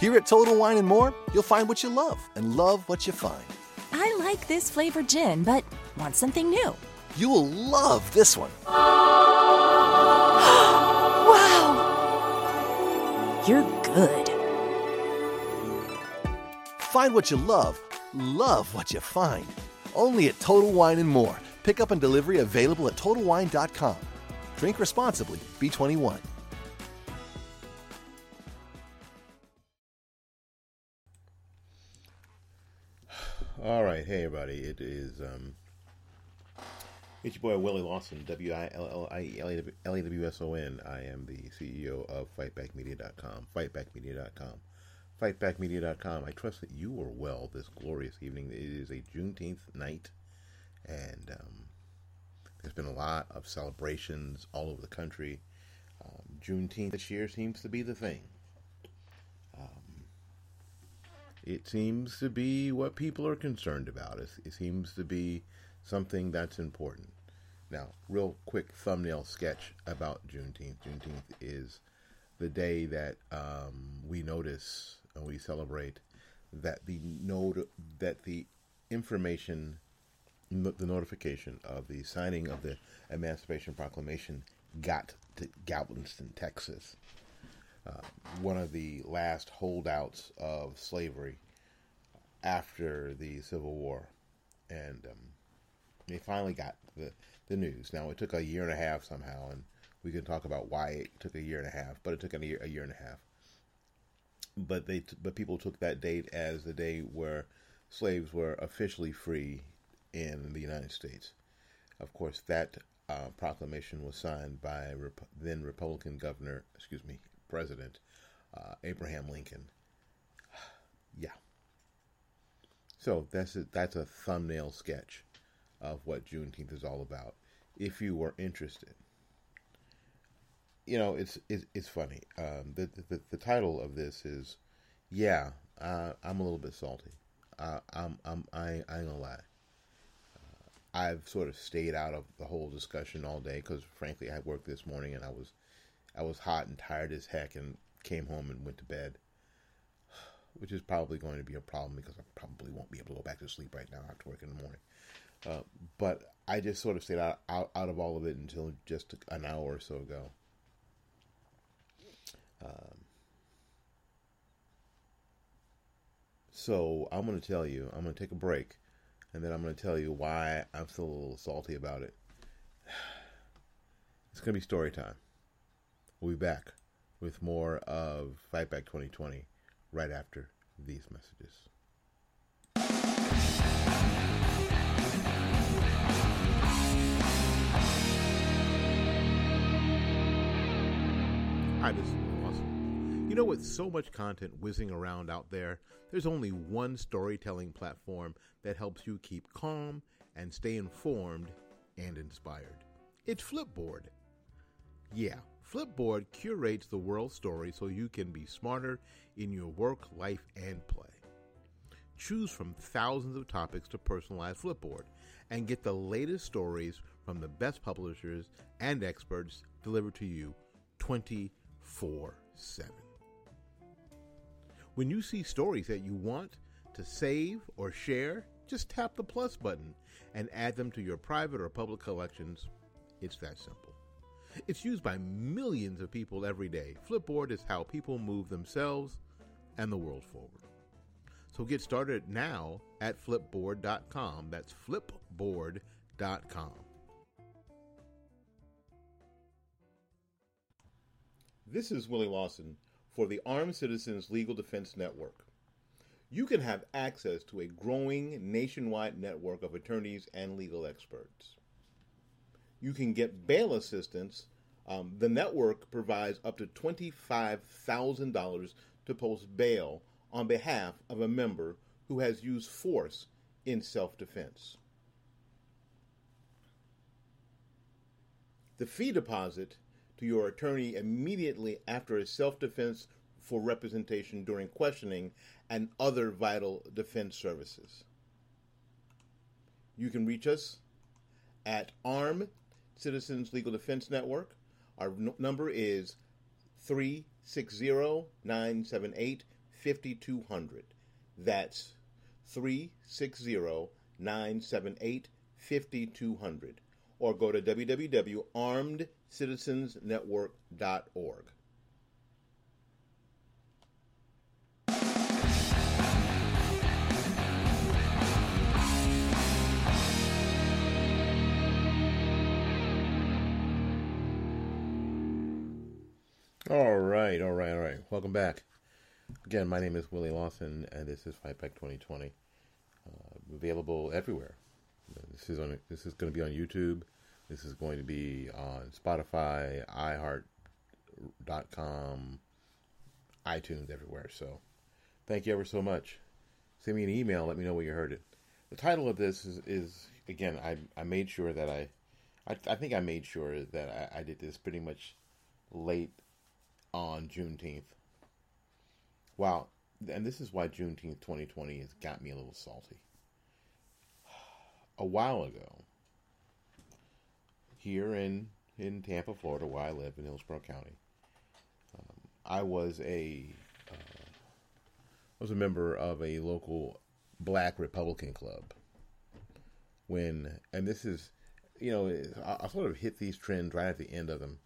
Here at Total Wine and More, you'll find what you love and love what you find. I like this flavored gin, but want something new. You will love this one. wow! You're good. Find what you love, love what you find. Only at Total Wine and More. Pickup and delivery available at TotalWine.com. Drink responsibly. B21. All right, hey everybody. It is um, it's your boy Willie Lawson, W I L L I E L A W S O N. I am the CEO of FightbackMedia.com. FightbackMedia.com. FightbackMedia.com. I trust that you are well this glorious evening. It is a Juneteenth night, and um, there's been a lot of celebrations all over the country. Um, Juneteenth this year seems to be the thing. Um, it seems to be what people are concerned about. It, it seems to be something that's important. Now, real quick thumbnail sketch about Juneteenth. Juneteenth is the day that um, we notice and we celebrate that the node that the information, the notification of the signing of the Emancipation Proclamation got to Galveston, Texas. Uh, one of the last holdouts of slavery after the Civil War, and um, they finally got the the news. Now it took a year and a half somehow, and we can talk about why it took a year and a half, but it took a year, a year and a half. But they, but people took that date as the day where slaves were officially free in the United States. Of course, that uh, proclamation was signed by Rep- then Republican governor, excuse me, President uh, Abraham Lincoln. yeah. So that's a, that's a thumbnail sketch of what Juneteenth is all about. If you were interested, you know it's it's, it's funny. Um, the, the the title of this is, yeah, uh, I'm a little bit salty. Uh, I'm I'm I, I ain't gonna lie. Uh, I've sort of stayed out of the whole discussion all day because, frankly, I worked this morning and I was I was hot and tired as heck and came home and went to bed, which is probably going to be a problem because I probably won't be able to go back to sleep right now after work in the morning. Uh, but I just sort of stayed out, out, out of all of it until just an hour or so ago. Um, so I'm going to tell you, I'm going to take a break, and then I'm going to tell you why I'm still a little salty about it. It's going to be story time. We'll be back with more of Fight Back 2020 right after these messages. Hi, this is awesome. You know, with so much content whizzing around out there, there's only one storytelling platform that helps you keep calm and stay informed and inspired. It's Flipboard. Yeah, Flipboard curates the world story so you can be smarter in your work, life, and play. Choose from thousands of topics to personalize Flipboard and get the latest stories from the best publishers and experts delivered to you 24 7. When you see stories that you want to save or share, just tap the plus button and add them to your private or public collections. It's that simple. It's used by millions of people every day. Flipboard is how people move themselves and the world forward. So get started now at flipboard.com. That's flipboard.com. This is Willie Lawson for the Armed Citizens Legal Defense Network. You can have access to a growing nationwide network of attorneys and legal experts. You can get bail assistance. Um, the network provides up to $25,000 to post bail on behalf of a member who has used force in self defense. The fee deposit to your attorney immediately after a self defense for representation during questioning and other vital defense services. You can reach us at Armed Citizens Legal Defense Network. Our n- number is 360 978 5200. That's 360 978 5200. Or go to www.armedcitizensnetwork.org. All right, all right, all right. Welcome back. Again, my name is Willie Lawson, and this is Fight Back 2020. Uh, available everywhere. This is on. This is going to be on YouTube. This is going to be on Spotify, iHeart.com, iTunes, everywhere. So, thank you ever so much. Send me an email. Let me know where you heard it. The title of this is, is again. I I made sure that I, I, I think I made sure that I, I did this pretty much late on Juneteenth. Wow. And this is why Juneteenth 2020 has got me a little salty. A while ago, here in, in Tampa, Florida, where I live in Hillsborough County, um, I was a uh, was a member of a local Black Republican club. When and this is, you know, I, I sort of hit these trends right at the end of them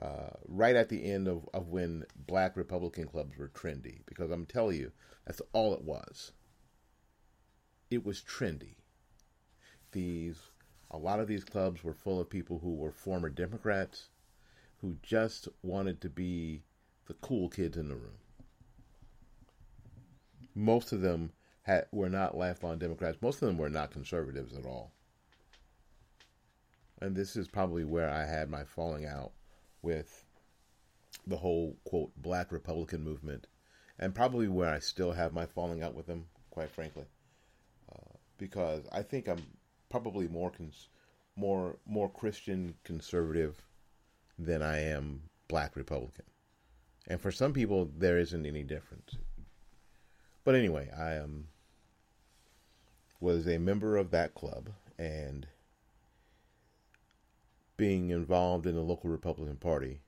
uh, right at the end of, of when black Republican clubs were trendy. Because I'm telling you, that's all it was. It was trendy. These, a lot of these clubs were full of people who were former Democrats, who just wanted to be the cool kids in the room. Most of them had, were not lifelong Democrats. Most of them were not conservatives at all. And this is probably where I had my falling out with the whole quote black Republican movement, and probably where I still have my falling out with them, quite frankly, uh, because I think I'm probably more cons- more more Christian conservative than I am black Republican, and for some people there isn't any difference. But anyway, I um, was a member of that club and being involved in the local Republican Party.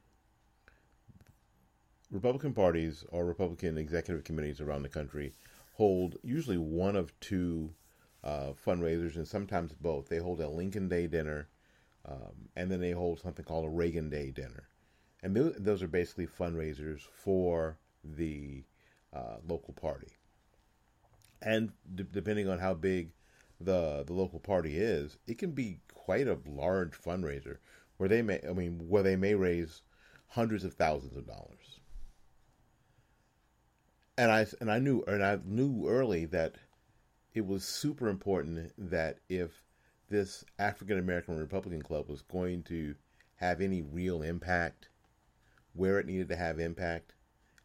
Republican parties or Republican executive committees around the country hold usually one of two uh, fundraisers and sometimes both. They hold a Lincoln Day dinner um, and then they hold something called a Reagan Day dinner. And th- those are basically fundraisers for the uh, local party. And d- depending on how big the the local party is, it can be quite a large fundraiser where they may, I mean, where they may raise hundreds of thousands of dollars. And I and I knew and I knew early that it was super important that if this African American Republican Club was going to have any real impact, where it needed to have impact,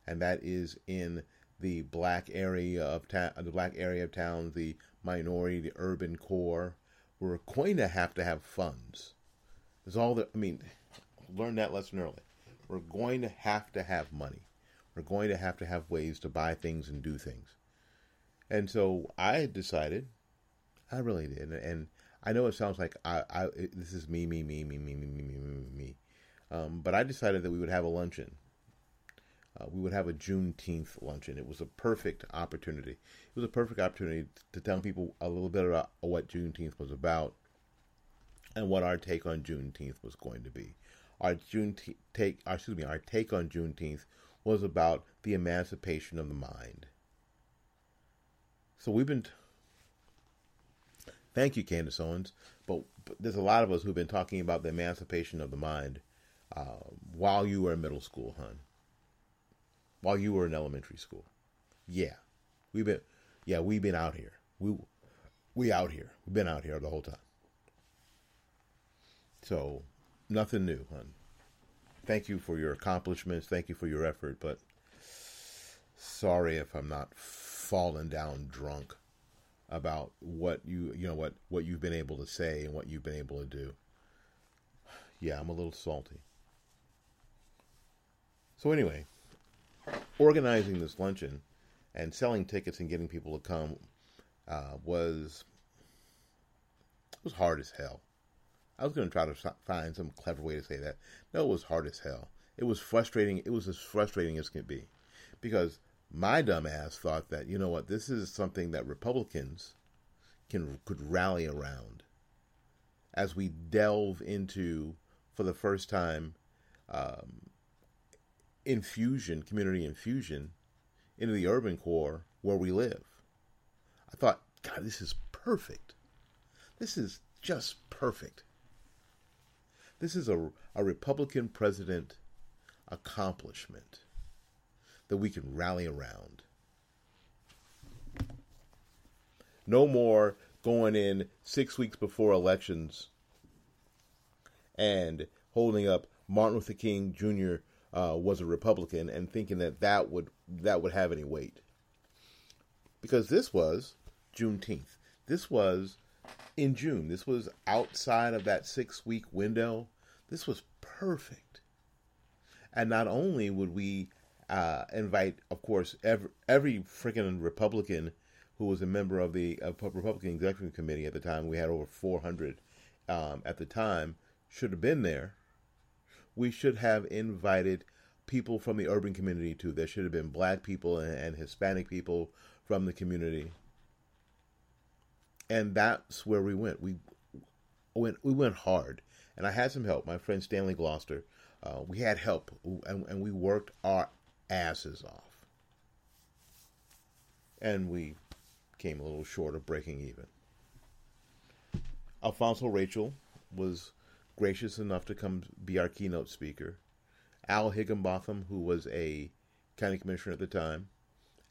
and that is in the black area of ta- the black area of town, the minority, the urban core, we're going to have to have funds. Is all that I mean. Learn that lesson early. We're going to have to have money. We're going to have to have ways to buy things and do things. And so I decided, I really did, and I know it sounds like I, I this is me, me, me, me, me, me, me, me, me, me. Um, but I decided that we would have a luncheon. Uh, we would have a Juneteenth luncheon. It was a perfect opportunity. It was a perfect opportunity to tell people a little bit about what Juneteenth was about and what our take on Juneteenth was going to be. Our June take, excuse me, our take on Juneteenth was about the emancipation of the mind. So we've been. T- Thank you, Candace Owens. But, but, there's a lot of us who've been talking about the emancipation of the mind uh, while you were in middle school, hon while you were in elementary school. Yeah, we've been, yeah, we've been out here. We, we out here. We've been out here the whole time. So, nothing new, hon. Thank you for your accomplishments. Thank you for your effort, but sorry if I'm not falling down drunk about what you you know what what you've been able to say and what you've been able to do. Yeah, I'm a little salty. So anyway, organizing this luncheon and selling tickets and getting people to come uh, was was hard as hell. I was going to try to find some clever way to say that. No, it was hard as hell. It was frustrating. It was as frustrating as can be, because my dumb ass thought that you know what this is something that Republicans can could rally around as we delve into for the first time um, infusion community infusion into the urban core where we live. I thought, God, this is perfect. This is just perfect. This is a, a Republican president accomplishment that we can rally around. No more going in six weeks before elections and holding up Martin Luther King Jr. Uh, was a Republican and thinking that that would that would have any weight. Because this was Juneteenth. This was in June. This was outside of that six week window. This was perfect. And not only would we uh, invite, of course, every, every freaking Republican who was a member of the uh, Republican Executive Committee at the time, we had over 400 um, at the time, should have been there. We should have invited people from the urban community too. There should have been black people and, and Hispanic people from the community and that's where we went. We went we went hard, and I had some help. My friend Stanley Gloucester, uh, we had help, and, and we worked our asses off, and we came a little short of breaking even. Alfonzo Rachel was gracious enough to come be our keynote speaker. Al Higginbotham, who was a county commissioner at the time,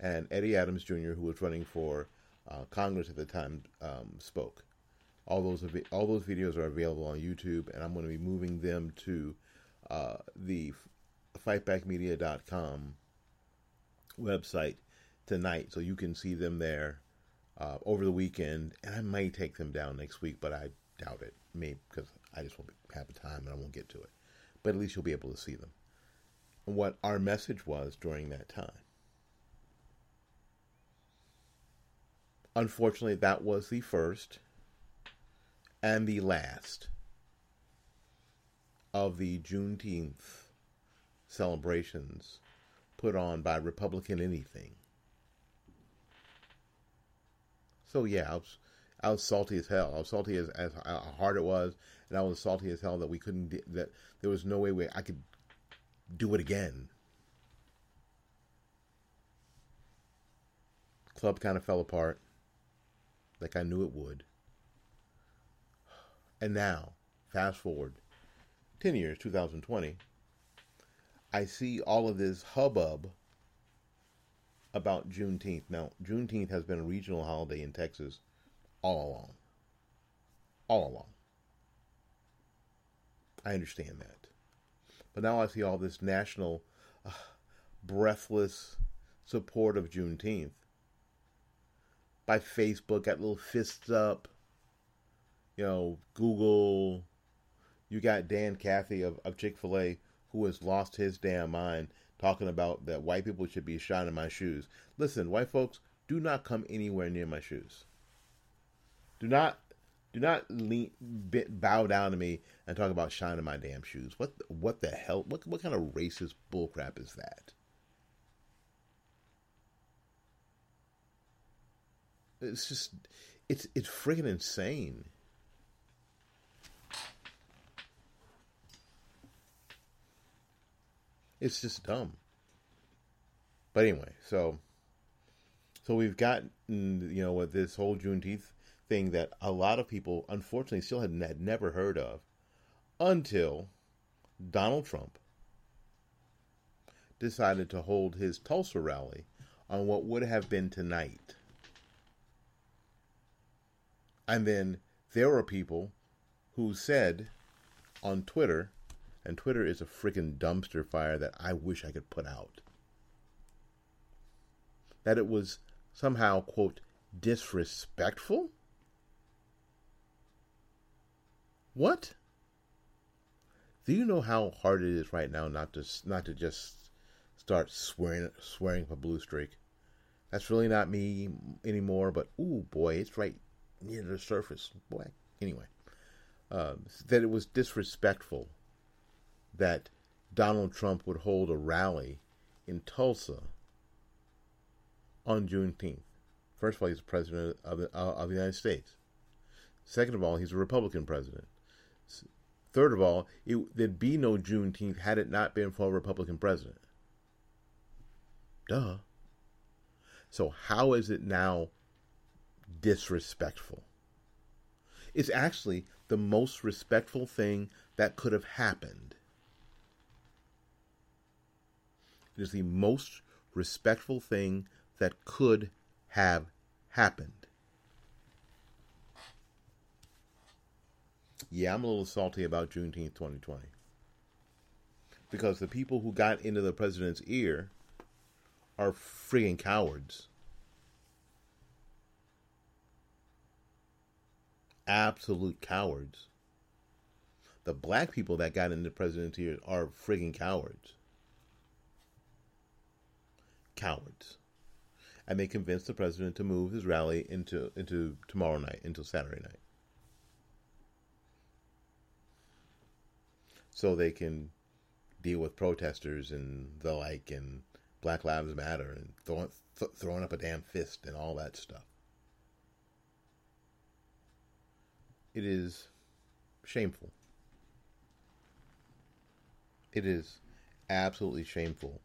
and Eddie Adams Jr., who was running for uh, Congress at the time um, spoke. All those all those videos are available on YouTube, and I'm going to be moving them to uh, the fightbackmedia.com website tonight, so you can see them there uh, over the weekend. And I might take them down next week, but I doubt it. Maybe because I just won't have the time and I won't get to it. But at least you'll be able to see them. And what our message was during that time. Unfortunately, that was the first and the last of the Juneteenth celebrations put on by Republican anything. So yeah, I was, I was salty as hell. I was salty as, as how hard it was, and I was salty as hell that we couldn't that there was no way we, I could do it again. Club kind of fell apart like I knew it would. And now, fast forward 10 years, 2020, I see all of this hubbub about Juneteenth. Now, Juneteenth has been a regional holiday in Texas all along. All along. I understand that. But now I see all this national, uh, breathless support of Juneteenth by Facebook, got little fists up. You know, Google. You got Dan Cathy of, of Chick fil A who has lost his damn mind talking about that white people should be shot in my shoes. Listen, white folks, do not come anywhere near my shoes. Do not do not lean, bow down to me and talk about shining my damn shoes. What what the hell? What what kind of racist bullcrap is that? It's just, it's it's freaking insane. It's just dumb. But anyway, so so we've got you know with this whole Juneteenth thing that a lot of people unfortunately still had, had never heard of until Donald Trump decided to hold his Tulsa rally on what would have been tonight. And then there were people who said on Twitter, and Twitter is a freaking dumpster fire that I wish I could put out, that it was somehow, quote, disrespectful? What? Do you know how hard it is right now not to not to just start swearing swearing for blue streak? That's really not me anymore. But ooh boy, it's right near the surface. Boy, anyway, um, that it was disrespectful that Donald Trump would hold a rally in Tulsa on Juneteenth. First of all, he's the president of the, uh, of the United States. Second of all, he's a Republican president. Third of all, it, there'd be no Juneteenth had it not been for a Republican president. Duh. So how is it now disrespectful? It's actually the most respectful thing that could have happened. It is the most respectful thing that could have happened. Yeah, I'm a little salty about Juneteenth 2020. Because the people who got into the president's ear are friggin' cowards. Absolute cowards. The black people that got into the president's ear are friggin' cowards. Cowards. And they convinced the president to move his rally into into tomorrow night, until Saturday night. So they can deal with protesters and the like and Black Lives Matter and throwing, th- throwing up a damn fist and all that stuff. It is shameful. It is absolutely shameful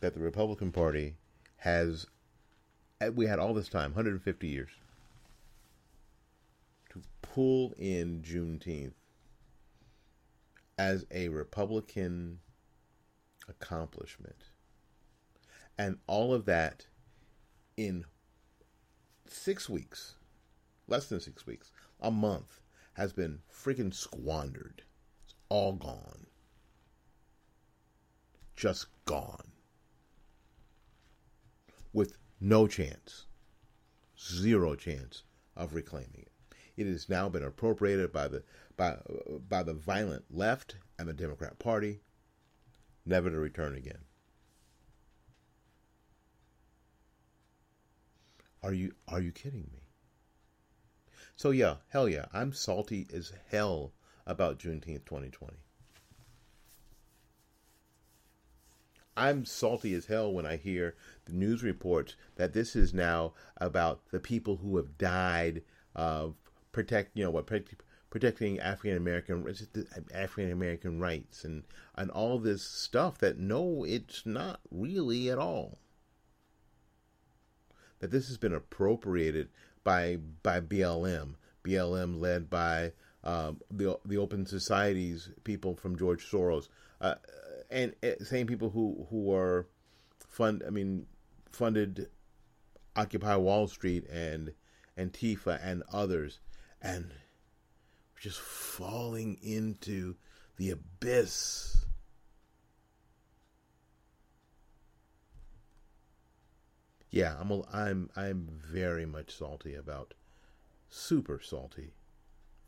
that the Republican Party has, eh, we had all this time, 150 years, to pull in Juneteenth as a Republican accomplishment and all of that in six weeks, less than six weeks, a month, has been freaking squandered. It's all gone. Just gone. With no chance, zero chance of reclaiming it. It has now been appropriated by the by by the violent left and the Democrat Party, never to return again. Are you are you kidding me? So yeah, hell yeah, I'm salty as hell about Juneteenth 2020. I'm salty as hell when I hear the news reports that this is now about the people who have died of protect, you know, what protect, protecting African American African American rights and and all this stuff that no, it's not really at all. That this has been appropriated by by BLM, BLM led by um, the the Open Societies people from George Soros, uh, and uh, same people who who are fund I mean funded Occupy Wall Street and Antifa and others, and just falling into the abyss yeah, I'm a, I'm I'm very much salty about, super salty,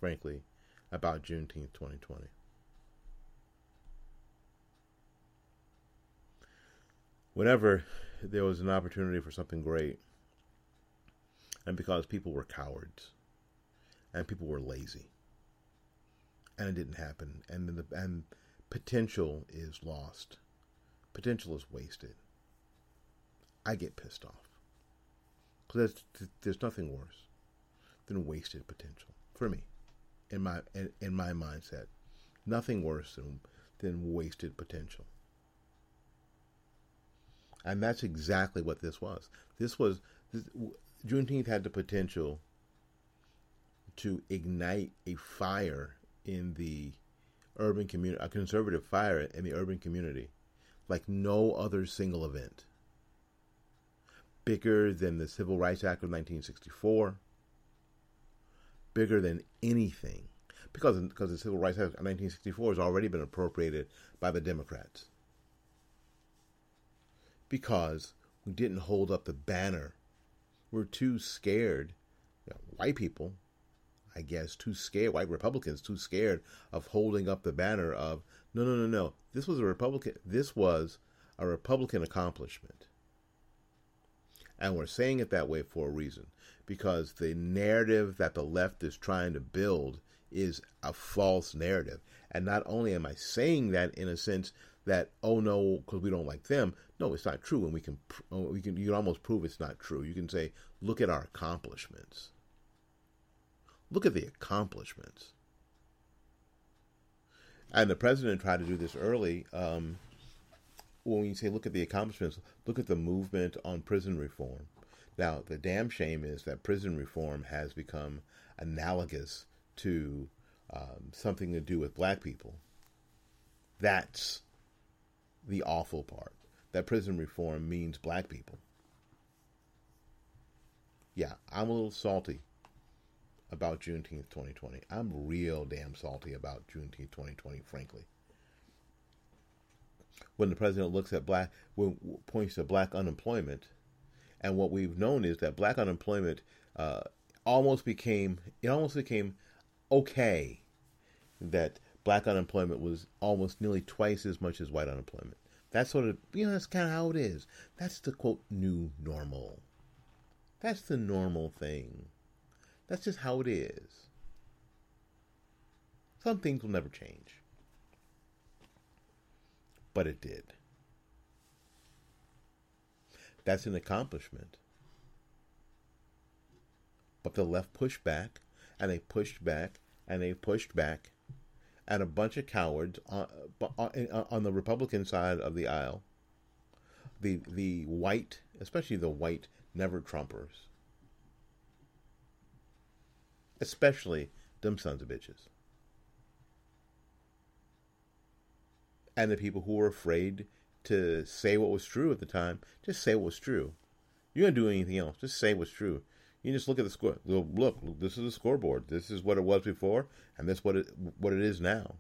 frankly, about Juneteenth 2020. Whenever there was an opportunity for something great, and because people were cowards, and people were lazy, and it didn't happen, and the and potential is lost, potential is wasted I get pissed off. Because there's, there's nothing worse than wasted potential for me, in my in, in my mindset. Nothing worse than than wasted potential. And that's exactly what this was. This was this, Juneteenth had the potential to ignite a fire in the urban community, a conservative fire in the urban community, like no other single event bigger than the Civil Rights Act of 1964, bigger than anything, because because the Civil Rights Act of 1964 has already been appropriated by the Democrats. Because we didn't hold up the banner, we're too scared. You know, white people, I guess, too scared. White Republicans too scared of holding up the banner of no, no, no, no. This was a Republican. This was a Republican accomplishment. And we're saying it that way for a reason because the narrative that the left is trying to build is a false narrative. And not only am I saying that in a sense that oh no because we don't like them. No, it's not true, and we can oh, we can you can almost prove it's not true. You can say, look at our accomplishments. Look at the accomplishments. And the president tried to do this early. Um, when you say look at the accomplishments, look at the movement on prison reform. Now, the damn shame is that prison reform has become analogous to um, something to do with black people. That's the awful part. That prison reform means black people. Yeah, I'm a little salty about Juneteenth 2020. I'm real damn salty about Juneteenth 2020, frankly. When the president looks at black, when points to black unemployment, and what we've known is that black unemployment uh, almost became it almost became okay that black unemployment was almost nearly twice as much as white unemployment. That's sort of, you know, that's kind of how it is. That's the quote, new normal. That's the normal thing. That's just how it is. Some things will never change. But it did. That's an accomplishment. But the left pushed back, and they pushed back, and they pushed back, and a bunch of cowards on, uh, on the Republican side of the aisle, the the white, especially the white never Trumpers, especially them sons of bitches, and the people who were afraid to say what was true at the time, just say what was true. You don't do anything else. Just say what's true. You just look at the score. Look, look, this is the scoreboard. This is what it was before, and this what it what it is now.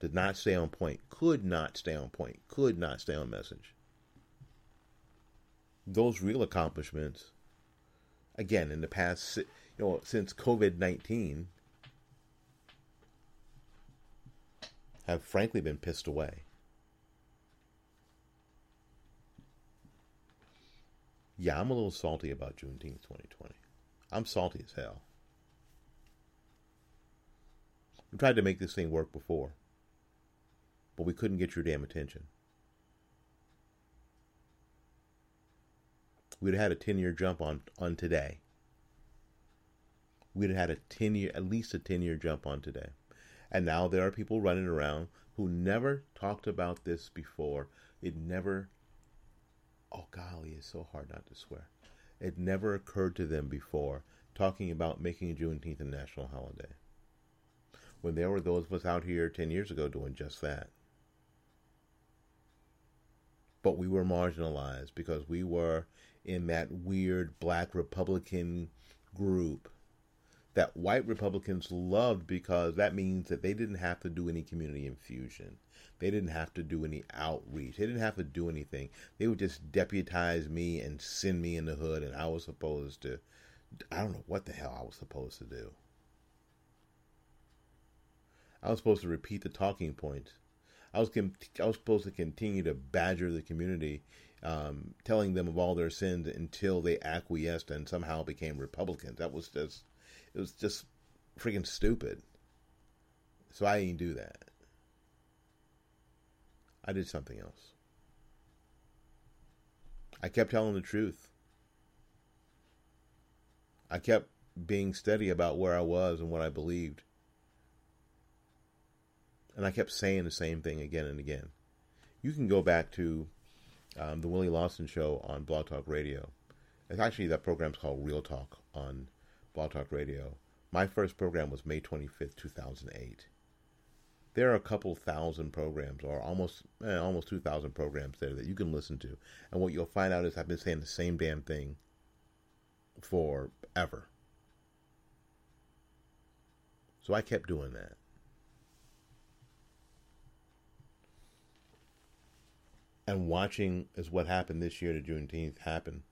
Did not stay on point. Could not stay on point. Could not stay on message. Those real accomplishments, again, in the past, you know, since COVID nineteen, have frankly been pissed away. Yeah, I'm a little salty about Juneteenth 2020. I'm salty as hell. We tried to make this thing work before, but we couldn't get your damn attention. We'd have had a 10 year jump on, on today. We'd have had a 10 year, at least a 10 year jump on today. And now there are people running around who never talked about this before. It never oh golly, it's so hard not to swear. It never occurred to them before talking about making Juneteenth a national holiday. When there were those of us out here 10 years ago doing just that. But we were marginalized because we were in that weird black Republican group that white Republicans loved because that means that they didn't have to do any community infusion. They didn't have to do any outreach. They didn't have to do anything. They would just deputize me and send me in the hood, and I was supposed to. I don't know what the hell I was supposed to do. I was supposed to repeat the talking points. I was I was supposed to continue to badger the community, um, telling them of all their sins until they acquiesced and somehow became Republicans. That was just it was just freaking stupid. So I didn't do that. I did something else. I kept telling the truth. I kept being steady about where I was and what I believed. And I kept saying the same thing again and again. You can go back to um, the Willie Lawson show on Blog Talk Radio. It's actually that program's called Real Talk on Blog Talk Radio. My first program was May 25th, 2008 there are a couple thousand programs or almost eh, almost 2000 programs there that you can listen to and what you'll find out is i've been saying the same damn thing forever so i kept doing that and watching is what happened this year to juneteenth happen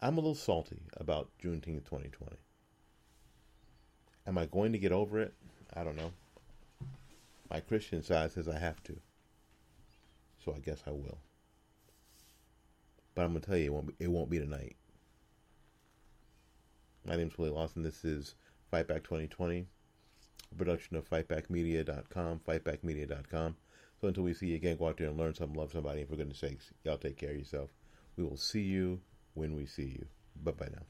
i'm a little salty about juneteenth 2020 am i going to get over it i don't know my Christian side says I have to. So I guess I will. But I'm gonna tell you, it won't be, it won't be tonight. My name's Willie Lawson. This is Fight Back 2020. a production of fightbackmedia.com, fightbackmedia.com. So until we see you again, go out there and learn something, love somebody, and for goodness sakes, y'all take care of yourself. We will see you when we see you. Bye bye now.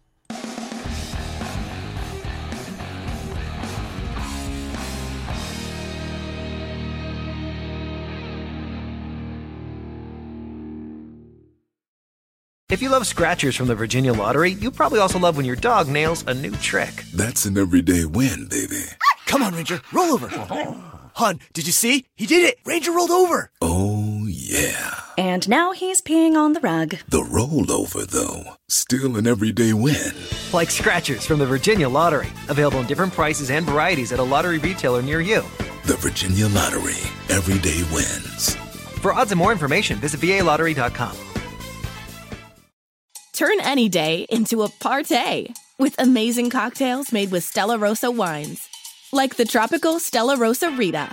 If you love scratchers from the Virginia Lottery, you probably also love when your dog nails a new trick. That's an everyday win, baby. Come on, Ranger, roll over. Hun, did you see? He did it. Ranger rolled over. Oh, yeah. And now he's peeing on the rug. The rollover, though, still an everyday win. Like scratchers from the Virginia Lottery. Available in different prices and varieties at a lottery retailer near you. The Virginia Lottery. Everyday wins. For odds and more information, visit VALottery.com. Turn any day into a party with amazing cocktails made with Stella Rosa wines. Like the tropical Stella Rosa Rita.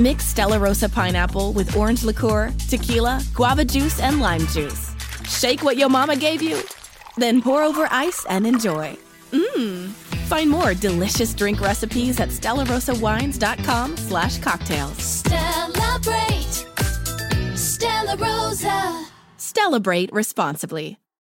Mix Stella Rosa pineapple with orange liqueur, tequila, guava juice, and lime juice. Shake what your mama gave you, then pour over ice and enjoy. Mmm. Find more delicious drink recipes at stellarosawines.com slash cocktails. Celebrate. Stella Rosa. Celebrate responsibly.